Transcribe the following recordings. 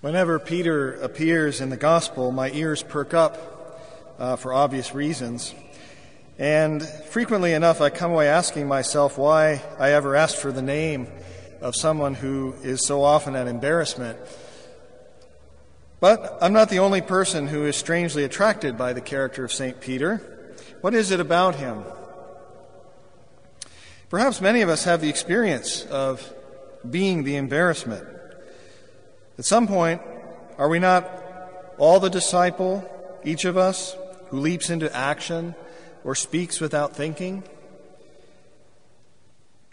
Whenever Peter appears in the gospel, my ears perk up uh, for obvious reasons. And frequently enough, I come away asking myself why I ever asked for the name of someone who is so often an embarrassment. But I'm not the only person who is strangely attracted by the character of St. Peter. What is it about him? Perhaps many of us have the experience of being the embarrassment. At some point, are we not all the disciple, each of us, who leaps into action or speaks without thinking?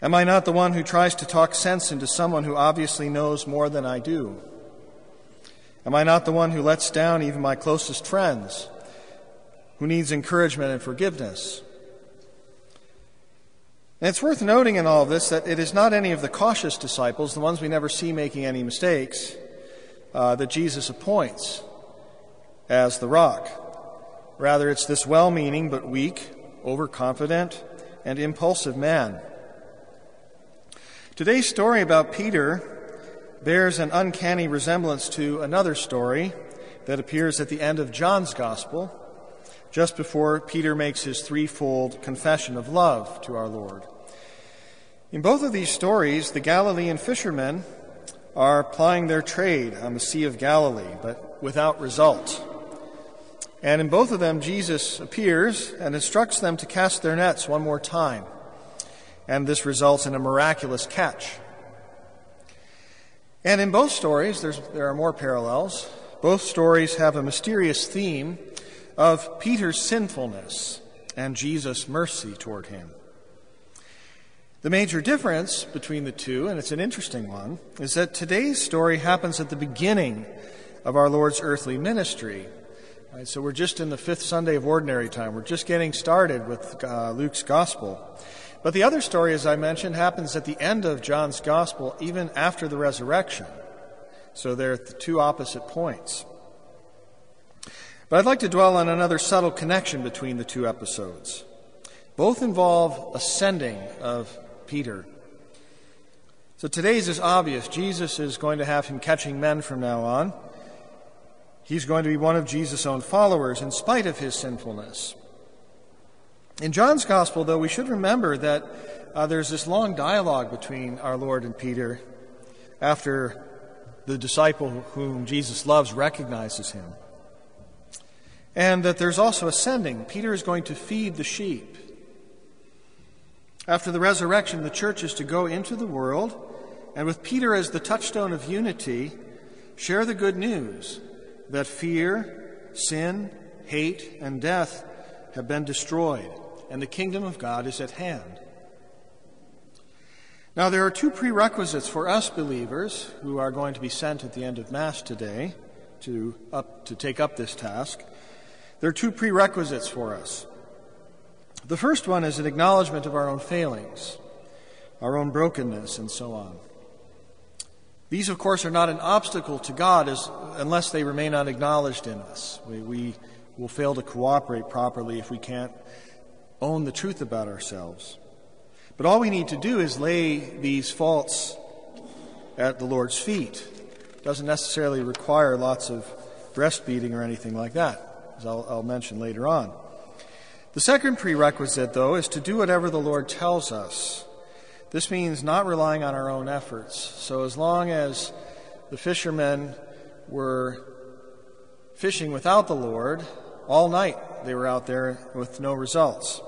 Am I not the one who tries to talk sense into someone who obviously knows more than I do? Am I not the one who lets down even my closest friends, who needs encouragement and forgiveness? And it's worth noting in all of this that it is not any of the cautious disciples, the ones we never see making any mistakes, uh, that Jesus appoints as the rock. Rather, it's this well meaning but weak, overconfident, and impulsive man. Today's story about Peter bears an uncanny resemblance to another story that appears at the end of John's Gospel, just before Peter makes his threefold confession of love to our Lord. In both of these stories, the Galilean fishermen are plying their trade on the Sea of Galilee, but without result. And in both of them, Jesus appears and instructs them to cast their nets one more time. And this results in a miraculous catch. And in both stories, there are more parallels. Both stories have a mysterious theme of Peter's sinfulness and Jesus' mercy toward him. The major difference between the two, and it's an interesting one, is that today's story happens at the beginning of our Lord's earthly ministry. Right, so we're just in the fifth Sunday of Ordinary Time. We're just getting started with uh, Luke's Gospel. But the other story, as I mentioned, happens at the end of John's Gospel, even after the resurrection. So they're at the two opposite points. But I'd like to dwell on another subtle connection between the two episodes. Both involve ascending of Peter. So today's is obvious. Jesus is going to have him catching men from now on. He's going to be one of Jesus' own followers in spite of his sinfulness. In John's Gospel, though, we should remember that uh, there's this long dialogue between our Lord and Peter after the disciple whom Jesus loves recognizes him. And that there's also ascending. Peter is going to feed the sheep. After the resurrection, the church is to go into the world and, with Peter as the touchstone of unity, share the good news that fear, sin, hate, and death have been destroyed, and the kingdom of God is at hand. Now, there are two prerequisites for us believers who are going to be sent at the end of Mass today to, up, to take up this task. There are two prerequisites for us. The first one is an acknowledgement of our own failings, our own brokenness, and so on. These, of course, are not an obstacle to God as, unless they remain unacknowledged in us. We, we will fail to cooperate properly if we can't own the truth about ourselves. But all we need to do is lay these faults at the Lord's feet. It doesn't necessarily require lots of breastbeating or anything like that, as I'll, I'll mention later on. The second prerequisite, though, is to do whatever the Lord tells us. This means not relying on our own efforts. So, as long as the fishermen were fishing without the Lord, all night they were out there with no results.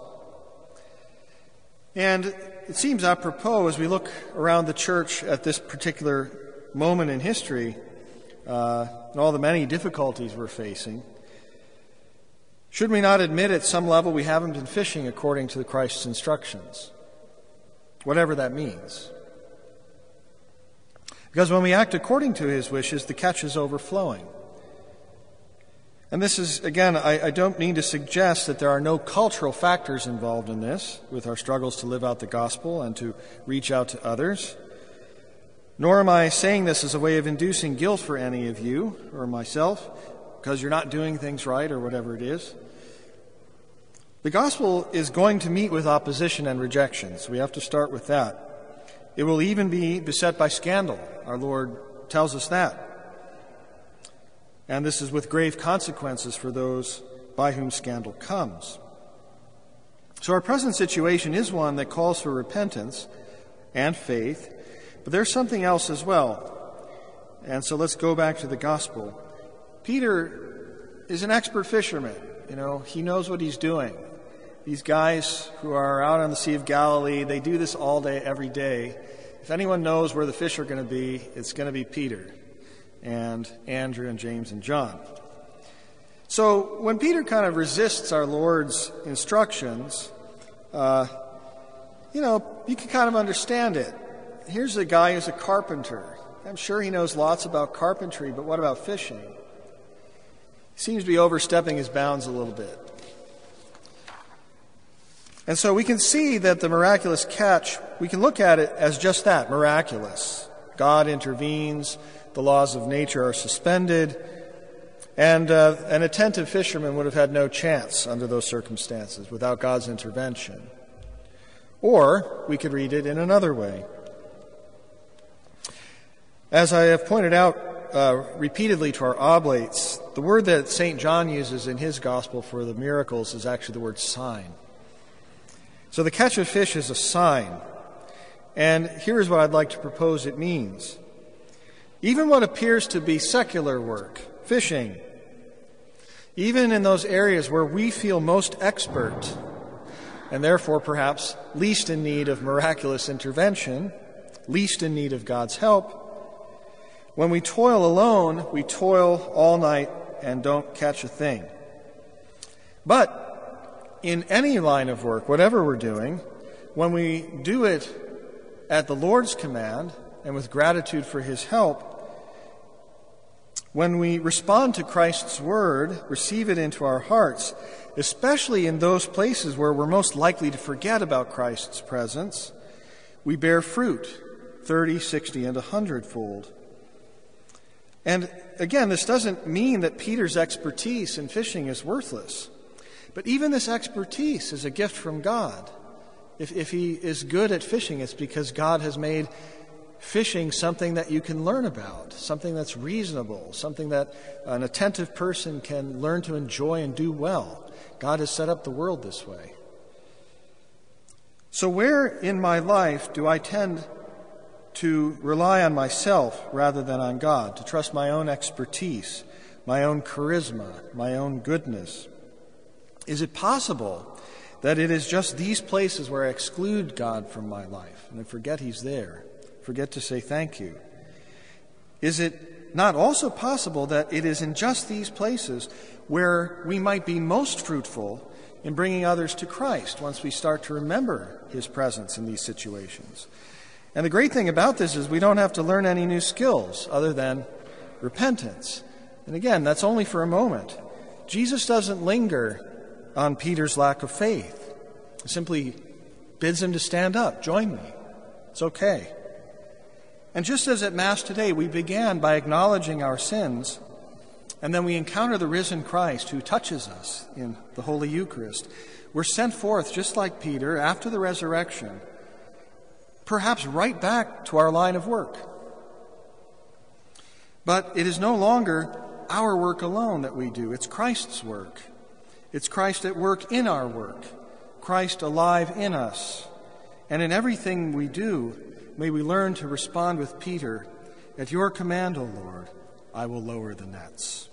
And it seems apropos as we look around the church at this particular moment in history uh, and all the many difficulties we're facing should we not admit at some level we haven't been fishing according to Christ's instructions? Whatever that means. Because when we act according to his wishes, the catch is overflowing. And this is, again, I, I, don't mean to suggest that there are no cultural factors involved in this, with our struggles to live out the gospel and to reach out to others. Nor am I saying this as a way of inducing guilt for any of you or myself because you're not doing things right or whatever it is. The gospel is going to meet with opposition and rejection, so we have to start with that. It will even be beset by scandal. Our Lord tells us that. And this is with grave consequences for those by whom scandal comes. So our present situation is one that calls for repentance and faith, but there's something else as well. And so let's go back to the gospel. Peter is an expert fisherman. You know, he knows what he's doing. These guys who are out on the Sea of Galilee, they do this all day, every day. If anyone knows where the fish are going to be, it's going to be Peter and Andrew and James and John. So when Peter kind of resists our Lord's instructions, uh, you know, you can kind of understand it. Here's a guy who's a carpenter. I'm sure he knows lots about carpentry, but what about fishing? Seems to be overstepping his bounds a little bit. And so we can see that the miraculous catch, we can look at it as just that miraculous. God intervenes, the laws of nature are suspended, and uh, an attentive fisherman would have had no chance under those circumstances without God's intervention. Or we could read it in another way. As I have pointed out uh, repeatedly to our oblates, the word that St. John uses in his gospel for the miracles is actually the word sign. So the catch of fish is a sign. And here's what I'd like to propose it means. Even what appears to be secular work, fishing, even in those areas where we feel most expert, and therefore perhaps least in need of miraculous intervention, least in need of God's help, when we toil alone, we toil all night and don't catch a thing. But in any line of work, whatever we're doing, when we do it at the Lord's command and with gratitude for his help, when we respond to Christ's word, receive it into our hearts, especially in those places where we're most likely to forget about Christ's presence, we bear fruit 30, 60, and 100 fold. And again, this doesn't mean that Peter's expertise in fishing is worthless. But even this expertise is a gift from God. If, if he is good at fishing, it's because God has made fishing something that you can learn about, something that's reasonable, something that an attentive person can learn to enjoy and do well. God has set up the world this way. So, where in my life do I tend to rely on myself rather than on God, to trust my own expertise, my own charisma, my own goodness? Is it possible that it is just these places where I exclude God from my life and I forget He's there, forget to say thank you? Is it not also possible that it is in just these places where we might be most fruitful in bringing others to Christ once we start to remember His presence in these situations? And the great thing about this is we don't have to learn any new skills other than repentance. And again, that's only for a moment. Jesus doesn't linger on Peter's lack of faith. He simply bids him to stand up, join me. It's okay. And just as at Mass today, we began by acknowledging our sins, and then we encounter the risen Christ who touches us in the Holy Eucharist. We're sent forth, just like Peter, after the resurrection, perhaps right back to our line of work. But it is no longer our work alone that we do, it's Christ's work. It's Christ at work in our work, Christ alive in us. And in everything we do, may we learn to respond with Peter At your command, O Lord, I will lower the nets.